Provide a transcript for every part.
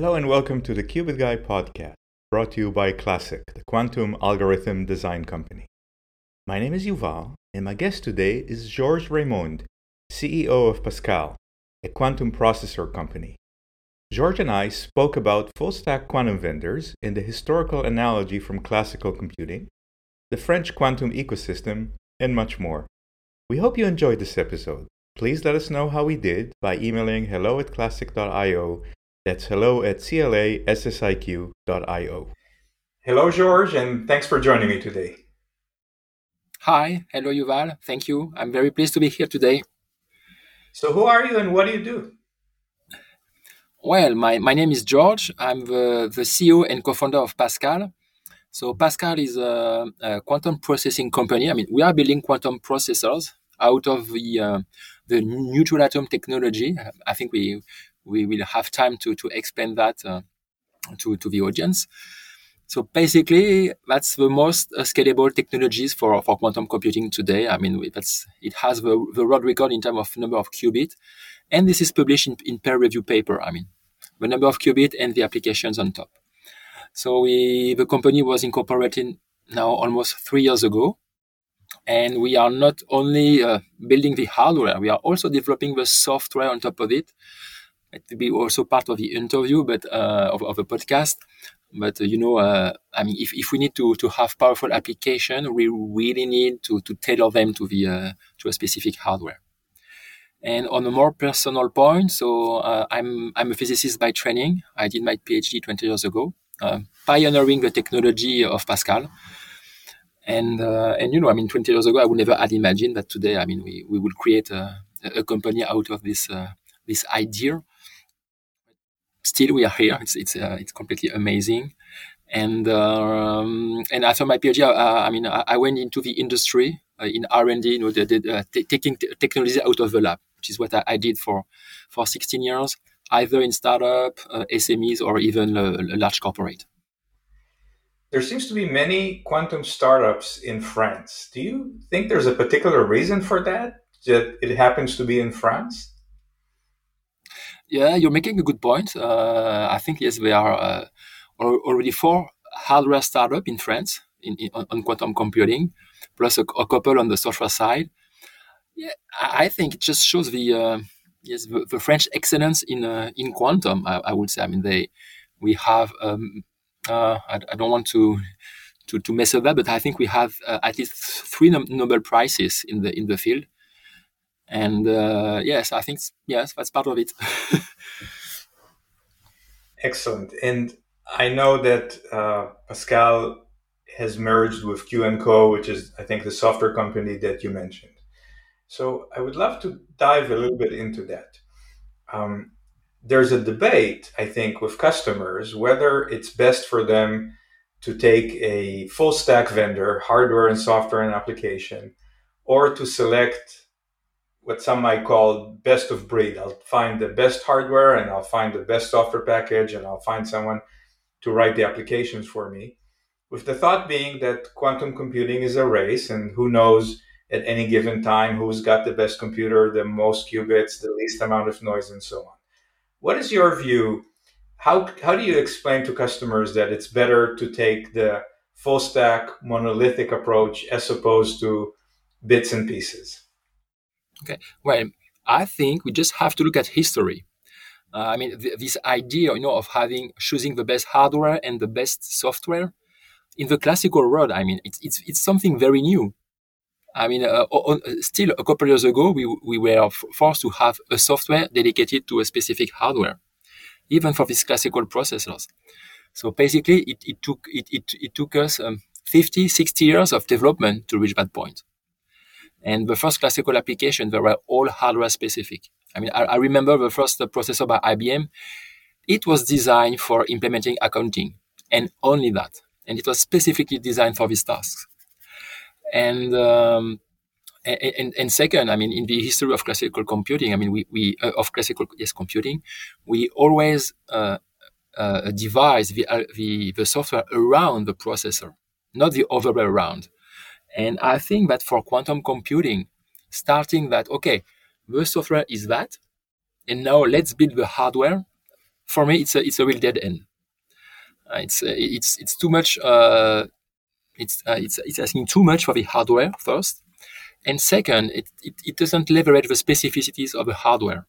Hello and welcome to the Qubit Guy podcast, brought to you by Classiq, the quantum algorithm design company. My name is Yuval, and my guest today is Georges Reymond, CEO of Pasqal, a quantum processor company. Georges and I spoke about full stack quantum vendors and the historical analogy from classical computing, the French quantum ecosystem, and much more. We hope you enjoyed this episode. Please let us know how we did by emailing hello at classiq.io that's hello at classiq.io. Hello, Georges, and thanks for joining me today. Hi, hello, Yuval. Thank you. I'm very pleased to be here today. So, who are you and what do you do? Well, my, my name is Georges. I'm the, the CEO and co founder of Pasqal. So, Pasqal is a, a, quantum processing company. I mean, we are building quantum processors out of the, uh, the neutral atom technology. I think we, we will have time to, to explain that uh, to, to the audience. So basically, that's the most uh, scalable technologies for, for quantum computing today. I mean, that's, it has the, the world record in terms of number of qubit. And this is published in, in peer review paper. I mean, the number of qubit and the applications on top. So we, the company was incorporated now almost three years ago. And we are not only uh, building the hardware, we are also developing the software on top of it it will be also part of the interview, but uh, of, of the podcast. But uh, you know, uh, I mean, if, if we need to to have powerful application, we really need to to tailor them to the uh, to a specific hardware. And on a more personal point, so uh, I'm I'm a physicist by training. I did my PhD 20 years ago, uh, pioneering the technology of Pasqal. And and you know, I mean, 20 years ago, I would never had imagined that today, I mean, we we will create a, a company out of this this idea still we are here. It's it's uh, it's completely amazing. And um, and after my PhD, uh, I mean, I, I, went into the industry uh, in R and D, you know, the, the, uh, t- taking t- technology out of the lab, which is what I, I, did for for 16 years, either in startup, uh, SMEs, or even a large corporate. There seems to be many quantum startups in France. Do you think there's a particular reason for that? That it happens to be in France? Yeah, you're making a good point. Uh, I think yes, there are uh, already four hardware startup in France in, in, on quantum computing, plus a, a, couple on the software side. Yeah, I think it just shows the uh, yes the, the, French excellence in uh, in quantum. I, I, would say. I mean, they we have. Um, uh, I, I, don't want to. To, to mess up that, but I think we have uh, at least three Nobel prizes in the in the field, and uh, yes, I think yes, that's part of it. Excellent. And I know that uh, Pasqal has merged with Qu&Co, which is, I think, the software company that you mentioned. So I would love to dive a little bit into that. Um, there's a debate, I think, with customers whether it's best for them to take a full stack vendor, hardware and software and application, or to select what some might call best of breed. I'll find the best hardware and I'll find the best software package and I'll find someone to write the applications for me. With the thought being that quantum computing is a race and who knows at any given time who's got the best computer, the most qubits, the least amount of noise, and so on. What is your view? How, how do you explain to customers that it's better to take the full stack monolithic approach as opposed to bits and pieces? Okay. Well, I think we just have to look at history. Uh, I mean, th- this idea, you know, of having choosing the best hardware and the best software in the classical world. I mean, it's it's it's something very new. I mean, uh, on, still a couple years ago, we we were f- forced to have a software dedicated to a specific hardware, even for these classical processors. So basically, it, it took it, it, it took us um, 50, 60 years of development to reach that point. And the first classical application, they were all hardware specific. I mean, I, I remember the first processor by IBM. It was designed for implementing accounting and only that. And it was specifically designed for these tasks. And, um, and, and, second, I mean, in the history of classical computing, I mean, we, we uh, of classical yes computing, we always uh, uh, devise the, uh, the the software around the processor, not the other way around. And I think that for quantum computing, starting that, okay, the software is that, and now let's build the hardware for me, it's a it's a real dead end. Uh, it's uh, it's it's too much. Uh, it's it's it's asking too much for the hardware first, and second, it, it, it doesn't leverage the specificities of the hardware.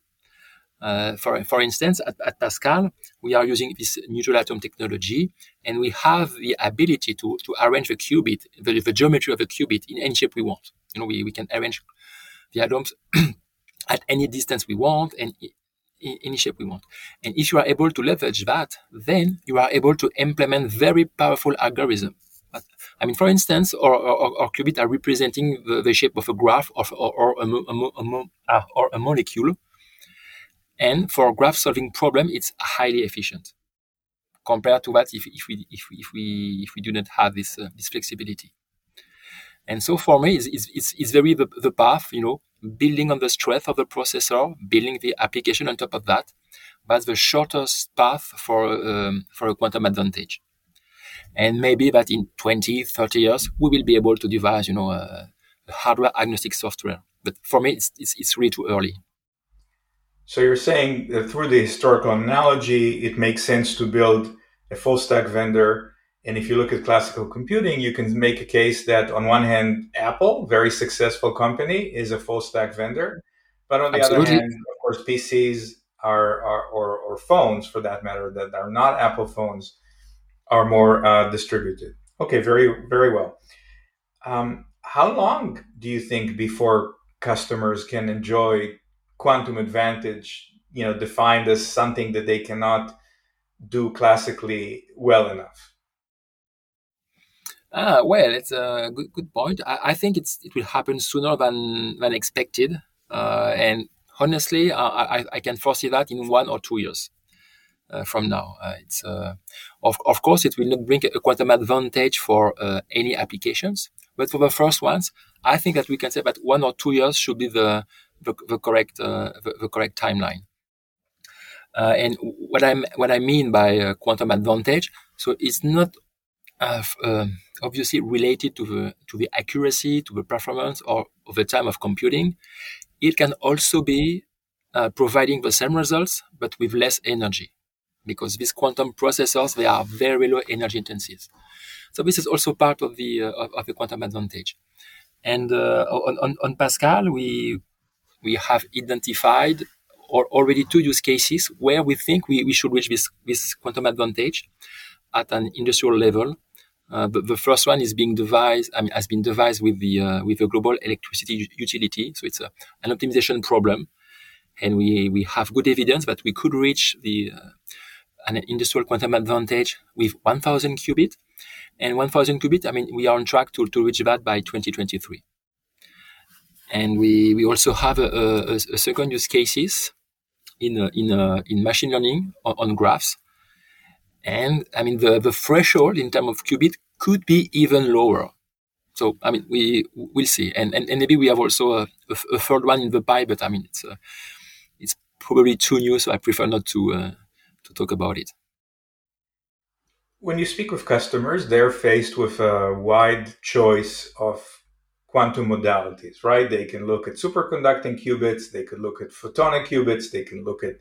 Uh, for, for instance, at, at, Pasqal, we are using this neutral atom technology, and we have the ability to, to arrange the qubit, the, the geometry of the qubit in any shape we want. You know, we, we can arrange the atoms at any distance we want and in any shape we want. And if you are able to leverage that, then you are able to implement very powerful algorithms. I mean, for instance, our, our, our qubits are representing the, the, shape of a graph of, or, or, a, a, a, or a molecule and for graph solving problem, it's highly efficient compared to that if, if, we, if, we, if, we, if we do not have this, uh, this flexibility. And so for me, it's, it's, it's very the, the path, you know, building on the strength of the processor, building the application on top of that. That's the shortest path for, um, for a quantum advantage. And maybe that in 20, 30 years, we will be able to devise, you know, a, a hardware agnostic software. But for me, it's, it's, it's really too early. So you're saying that through the historical analogy, it makes sense to build a full stack vendor. And if you look at classical computing, you can make a case that on one hand, Apple, very successful company, is a full stack vendor. But on the Absolutely. other hand, of course, PCs are, are or, or phones for that matter, that are not Apple phones, are more uh, distributed. Okay, very, very well. Um, how long do you think before customers can enjoy quantum advantage, you know, defined as something that they cannot do classically well enough? Ah, well, it's a good good point. I, I think it's it will happen sooner than than expected, uh, and honestly, I I can foresee that in one or two years. Uh, from now. Uh, it's uh, of, of course it will not bring a quantum advantage for uh, any applications, but for the first ones, I think that we can say that one or two years should be the the, the correct uh, the, the, correct timeline. Uh, and what I what I mean by uh, quantum advantage, so it's not obviously related to the to the accuracy, to the performance, or the time of computing. It can also be providing the same results but with less energy because these quantum processors they are very low energy intensive. So this is also part of the uh, of, of, the quantum advantage. And uh, on, on, on, Pasqal, we we have identified or already two use cases where we think we, we should reach this, this quantum advantage at an industrial level. Uh, the, first one is being devised, I mean, has been devised with the uh, with the global electricity utility. So it's a, an optimization problem, and we we have good evidence that we could reach the uh, an industrial quantum advantage with 1,000 qubit, and 1,000 qubit. I mean, we are on track to to reach that by 2023. And we, we also have a, a, a second use cases in, in, in machine learning on, on, graphs. And I mean, the, the threshold in terms of qubit could be even lower. So, I mean, we will see. And, and, and maybe we have also a, a, third one in the pipe, but I mean, it's, uh, it's probably too new, so I prefer not to, uh, to talk about it. When you speak with customers, they're faced with a wide choice of quantum modalities, right? They can look at superconducting qubits, they could look at photonic qubits, they can look at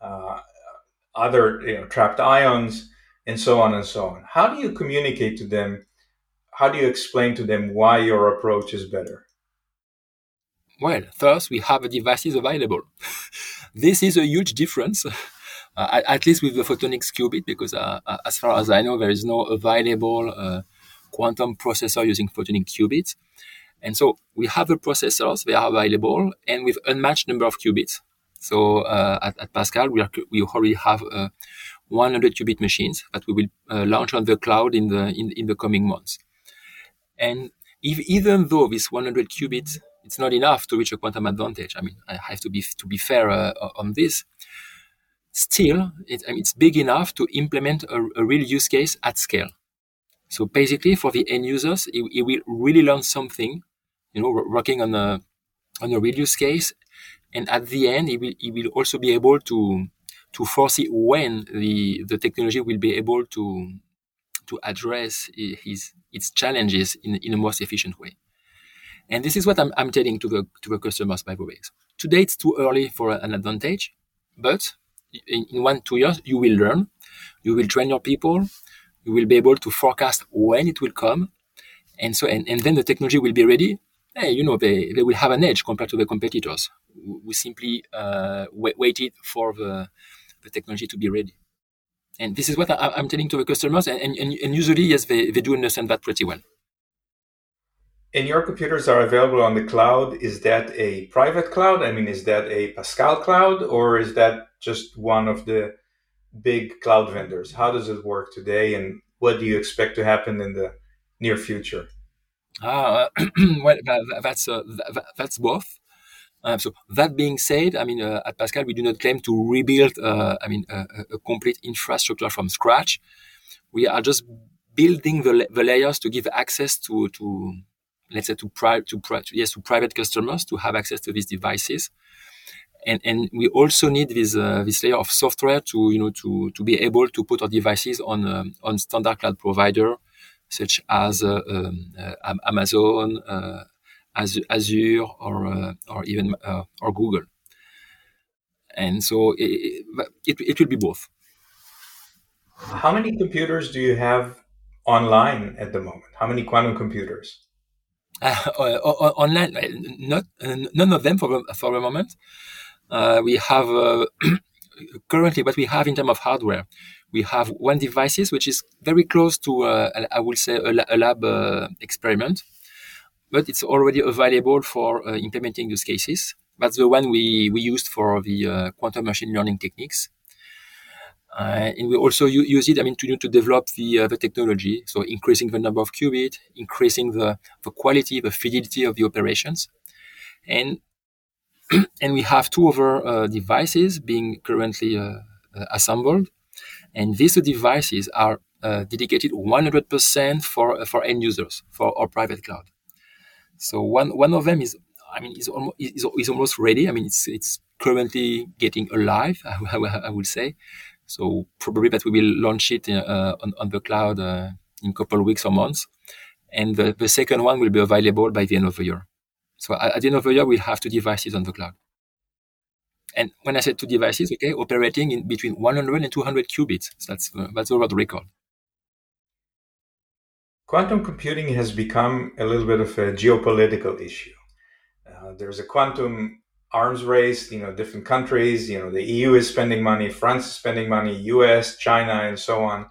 uh, other you know, trapped ions, and so on and so on. How do you communicate to them? How do you explain to them why your approach is better? Well, first, we have devices available. this is a huge difference. Uh, at least with the photonics qubit, because uh, uh, as far as I know, there is no available uh, quantum processor using photonic qubits. And so we have the processors, they are available, and with unmatched number of qubits. So uh, at, at, Pasqal, we, are, we already have uh, 100 qubit machines that we will uh, launch on the cloud in the in, in the coming months. And if, even though this 100 qubits it's not enough to reach a quantum advantage. I mean, I have to be to be fair uh, on this. Still, it, I mean, it's big enough to implement a, a real use case at scale. So basically, for the end users, it will really learn something you know, working on a on a use case, and at the end, he will he will also be able to to foresee when the the technology will be able to to address his its challenges in in a most efficient way. And this is what I'm, I'm telling to the to the customers by the way. Today it's too early for an advantage, but in, in one two years you will learn, you will train your people, you will be able to forecast when it will come, and so and, and then the technology will be ready. Hey, you know they, they will have an edge compared to the competitors. We simply uh, waited for the the technology to be ready. And this is what I, am telling to the customers, and, and, and usually, yes, they, they do understand that pretty well. And your computers are available on the cloud. Is that a private cloud? I mean, is that a Pasqal cloud, or is that just one of the big cloud vendors? How does it work today, and what do you expect to happen in the near future? Ah, well, that's uh, that's both. Uh, so that being said, I mean, uh, at Pasqal, we do not claim to rebuild, uh, I mean, a complete infrastructure from scratch. We are just building the, the layers to give access to, to let's say, to, pri- to, pri- yes, to private customers to have access to these devices. And, and we also need this, uh, this layer of software to, you know, to, to be able to put our devices on, um, on standard cloud provider, such as uh, um, uh, Amazon, Azure or uh, or even uh, or Google. And so it, it, it will be both. How many computers do you have online at the moment? How many quantum computers? Uh, online, not none of them for the, for the moment. Uh, we have uh, currently what we have in terms of hardware. We have one devices which is very close to, uh, I will say, a, a lab uh, experiment but it's already available for uh, implementing use cases. That's the one we, we used for the uh, quantum machine learning techniques. Uh, and we also use it, I mean, to, to develop the, uh, the technology. So increasing the number of qubits, increasing the, the quality, the fidelity of the operations. And, and we have two other devices being currently assembled. And these two devices are dedicated 100% for, for end users, for our private cloud. So one one of them is, I mean, is almost is, is almost ready. I mean, it's it's currently getting alive. I, I would say. So probably that we will launch it uh, on on the cloud uh, in a couple of weeks or months, and the, the second one will be available by the end of the year. So at the end of the year, we'll have two devices on the cloud. And when I said two devices, okay, operating in between 100 and 200 qubits. So that's uh, that's the world record quantum computing has become a little bit of a geopolitical issue. Uh, there's a quantum arms race, you know, different countries, you know, the EU is spending money, France is spending money, US, China, and so on.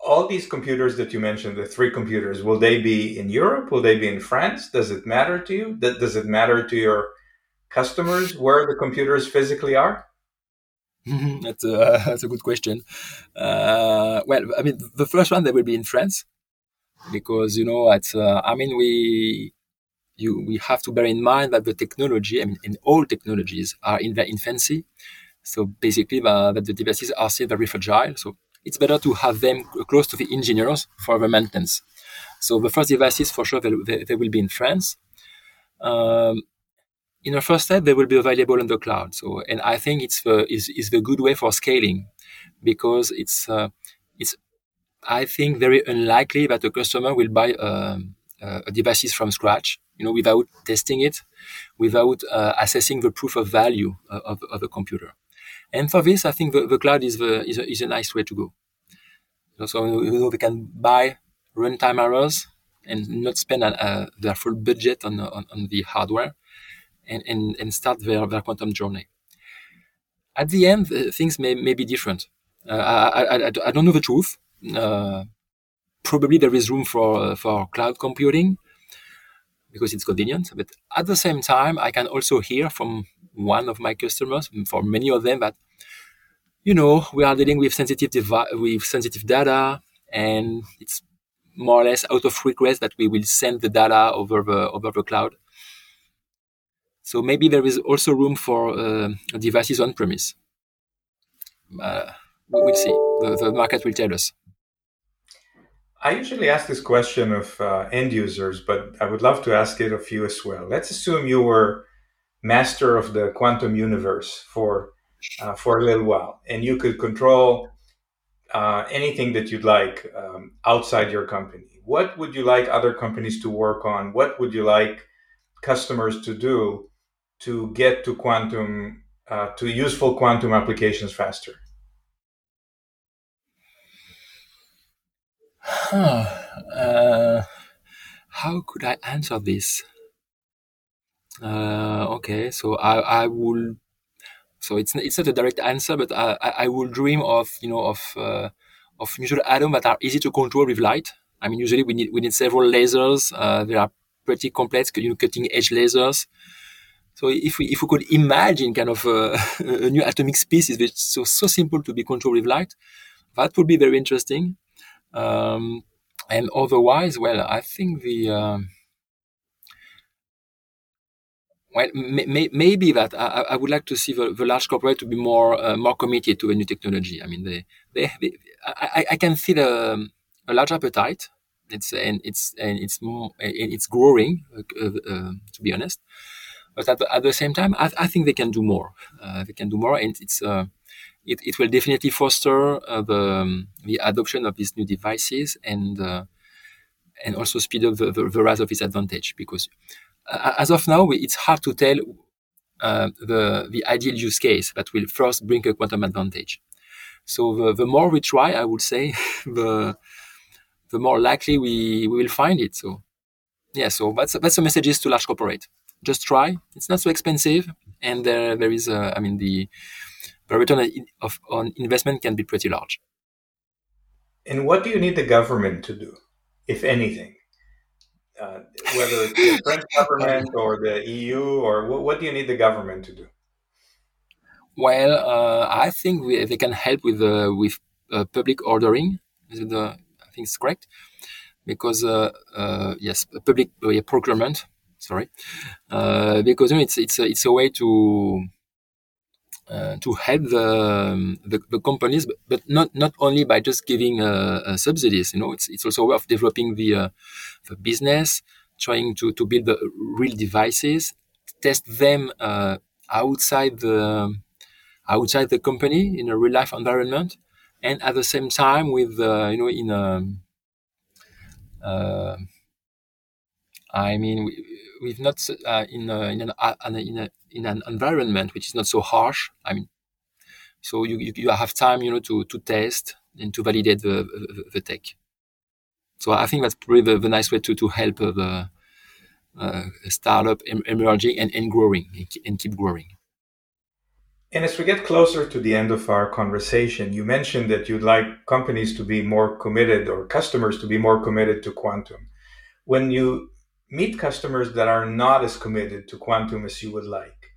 All these computers that you mentioned, the three computers, will they be in Europe? Will they be in France? Does it matter to you? Does it matter to your customers where the computers physically are? that's a that's a good question. Uh, well, I mean, the first one they will be in France because you know, at uh, I mean, we you we have to bear in mind that the technology, I mean, in all technologies are in their infancy. So basically, uh, that the devices are still very fragile. So it's better to have them close to the engineers for the maintenance. So the first devices, for sure, they, they, they will be in France. Um, in the first step, they will be available on the cloud. So, and I think it's the is, is the good way for scaling because it's uh, it's I think very unlikely that a customer will buy um, uh, devices from scratch, you know, without testing it, without uh, assessing the proof of value of, of the computer. And for this, I think the, the cloud is the is a, is a nice way to go. So you know, we can buy runtime errors and not spend uh, their full budget on, on, on the hardware and, and, and start their, their quantum journey. At the end, uh, things may, may be different. Uh, I, I, I, don't know the truth. Uh, probably there is room for, for cloud computing because it's convenient. But at the same time, I can also hear from one of my customers, for many of them, that you know we are dealing with sensitive devi- with sensitive data, and it's more or less out of request that we will send the data over the over the cloud. So maybe there is also room for uh, devices on premise. Uh, we'll see. The, the, market will tell us. I usually ask this question of uh, end users, but I would love to ask it of you as well. Let's assume you were master of the quantum universe for uh, for a little while, and you could control uh, anything that you'd like um, outside your company. What would you like other companies to work on? What would you like customers to do to get to quantum uh, to useful quantum applications faster? Uh, how could I answer this? Uh, okay, so I, I will. So it's it's not a direct answer, but I, I will dream of you know of uh, of neutral atoms that are easy to control with light. I mean, usually we need we need several lasers. Uh, they are pretty complex, you know, cutting edge lasers. So if we if we could imagine kind of a, a new atomic species which is so so simple to be controlled with light, that would be very interesting. Um, and otherwise, well, I think the um, well, may, maybe that I, I, would like to see the, the, large corporate to be more uh, more committed to a new technology. I mean, they, they, they I, I, can feel a, a, large appetite. It's and it's and it's more and it's growing. Uh, uh, to be honest, but at the, at the same time, I, I think they can do more. Uh, they can do more, and it's uh, it, it will definitely foster uh, the um, the adoption of these new devices and and also speed up the, the, the rise of its advantage because as of now, it's hard to tell uh, the, the ideal use case that will first bring a quantum advantage. So the, the more we try, I would say, the, the more likely we, we will find it. So yeah, so that's, that's the message is to large corporate. Just try. It's not so expensive. And there, there is, a, I mean, the, the return of, on investment can be pretty large. And what do you need the government to do, if anything? uh, whether it's the French government or the EU, or what, what, do you need the government to do? Well, uh, I think we, they can help with uh, with uh, public ordering. Is it I think it's correct because uh, uh, yes, public procurement. Sorry, because you know, it's it's a, it's a way to uh, to help the, um, the, the companies, but, but, not not only by just giving uh, uh, subsidies. You know, it's it's also a way of developing the uh, the business, trying to to build the real devices, test them uh, outside the outside the company in a real life environment, and at the same time with you know in a I mean, we, have not uh, in a, in an uh, in a in an environment which is not so harsh. I mean, so you, you, you have time, you know, to, to test and to validate the, the, the tech. So I think that's probably the, the nice way to, to help the uh, startup emerging and, and growing and keep growing. And as we get closer to the end of our conversation, you mentioned that you'd like companies to be more committed or customers to be more committed to quantum. When you meet customers that are not as committed to quantum as you would like,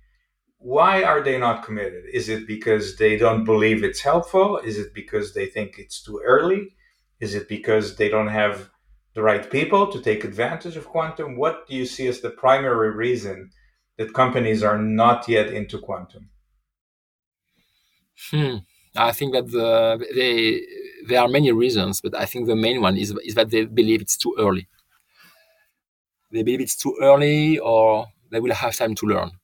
why are they not committed? Is it because they don't believe it's helpful? Is it because they think it's too early? Is it because they don't have the right people to take advantage of quantum? What do you see as the primary reason that companies are not yet into quantum? Hmm. I think that the, they, there are many reasons, but I think the main one is, is that they believe it's too early. They believe it's too early or they will have time to learn.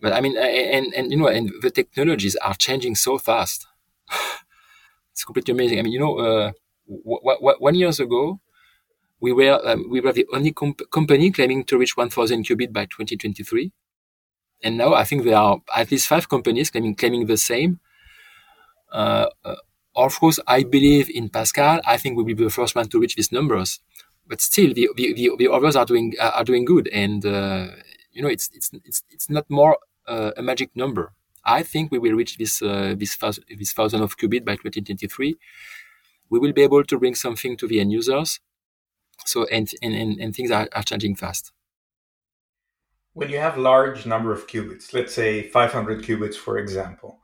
But I mean, and, and you know, and the technologies are changing so fast. it's completely amazing. I mean, you know, uh, w- w- one years ago, we were um, we were the only comp- company claiming to reach 1,000 qubit by 2023, and now I think there are at least five companies claiming claiming the same. Uh, uh, of course, I believe in Pasqal. I think we will be the first one to reach these numbers, but still, the the, the, the others are doing are doing good, and uh, you know, it's it's it's it's not more uh, a magic number. I think we will reach this uh, this, this thousand of qubit by 2023. We will be able to bring something to the end users. So and and, and, and things are, are changing fast. When you have large number of qubits, let's say 500 qubits, for example,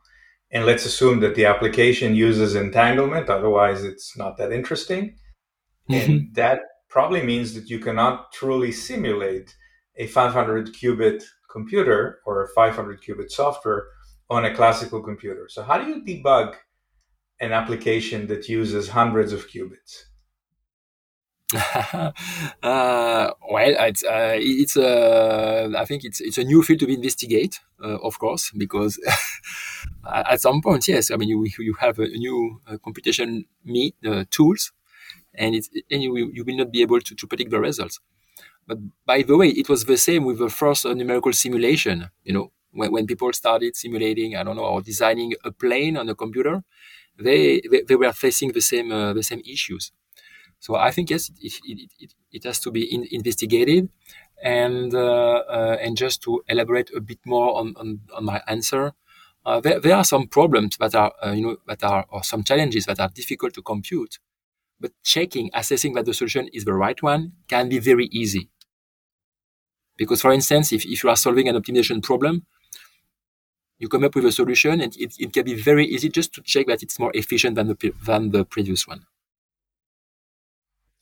and let's assume that the application uses entanglement, otherwise it's not that interesting. Mm-hmm. And that probably means that you cannot truly simulate a 500 qubit computer or a 500 qubit software on a classical computer. So, how do you debug an application that uses hundreds of qubits? uh, well, it's uh, it's uh, I think it's it's a new field to investigate, uh, of course, because at some point, yes, I mean you you have a new uh, computation me, uh, tools, and it's and you, you will not be able to, to predict the results. But by the way, it was the same with the first numerical simulation. You know, when, when people started simulating, I don't know, or designing a plane on a computer, they they, they were facing the same the same issues. So I think yes, it, it, it, it has to be in, investigated, and uh, uh, and just to elaborate a bit more on on, on my answer, uh, there, there are some problems that are you know that are or some challenges that are difficult to compute, but checking assessing that the solution is the right one can be very easy. Because for instance, if, if you are solving an optimization problem, you come up with a solution and it, it can be very easy just to check that it's more efficient than the, than the previous one.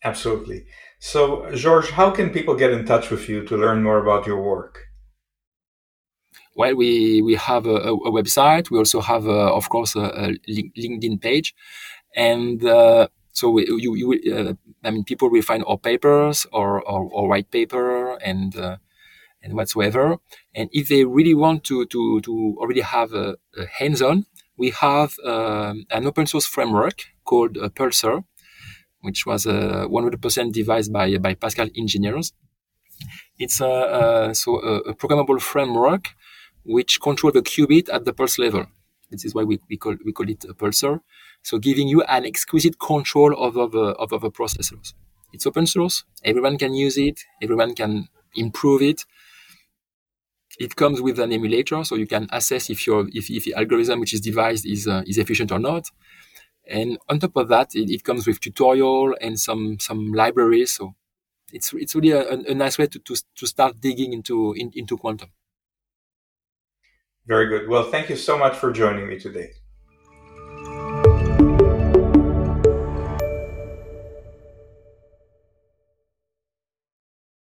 Absolutely. So, Georges, how can people get in touch with you to learn more about your work? Well, we, we have a, a website. We also have, a, of course, a, a, LinkedIn page. And uh, so we, you, you uh, I mean, people will find our papers or, or, or white paper and uh, and whatsoever. And if they really want to to to already have a, a hands-on, we have um, an open source framework called uh, Pulser, which was a 100% devised by by Pasqal engineers. It's a, a so a, a, programmable framework which control the qubit at the pulse level. This is why we, we call we call it a pulser. So giving you an exquisite control over the over the processors. It's open source. Everyone can use it. Everyone can improve it it comes with an emulator, so you can assess if your if, if the algorithm which is devised is uh, is efficient or not. And on top of that, it, it, comes with tutorial and some some libraries. So it's it's really a, a nice way to, to to start digging into in, into quantum. Very good. Well, thank you so much for joining me today.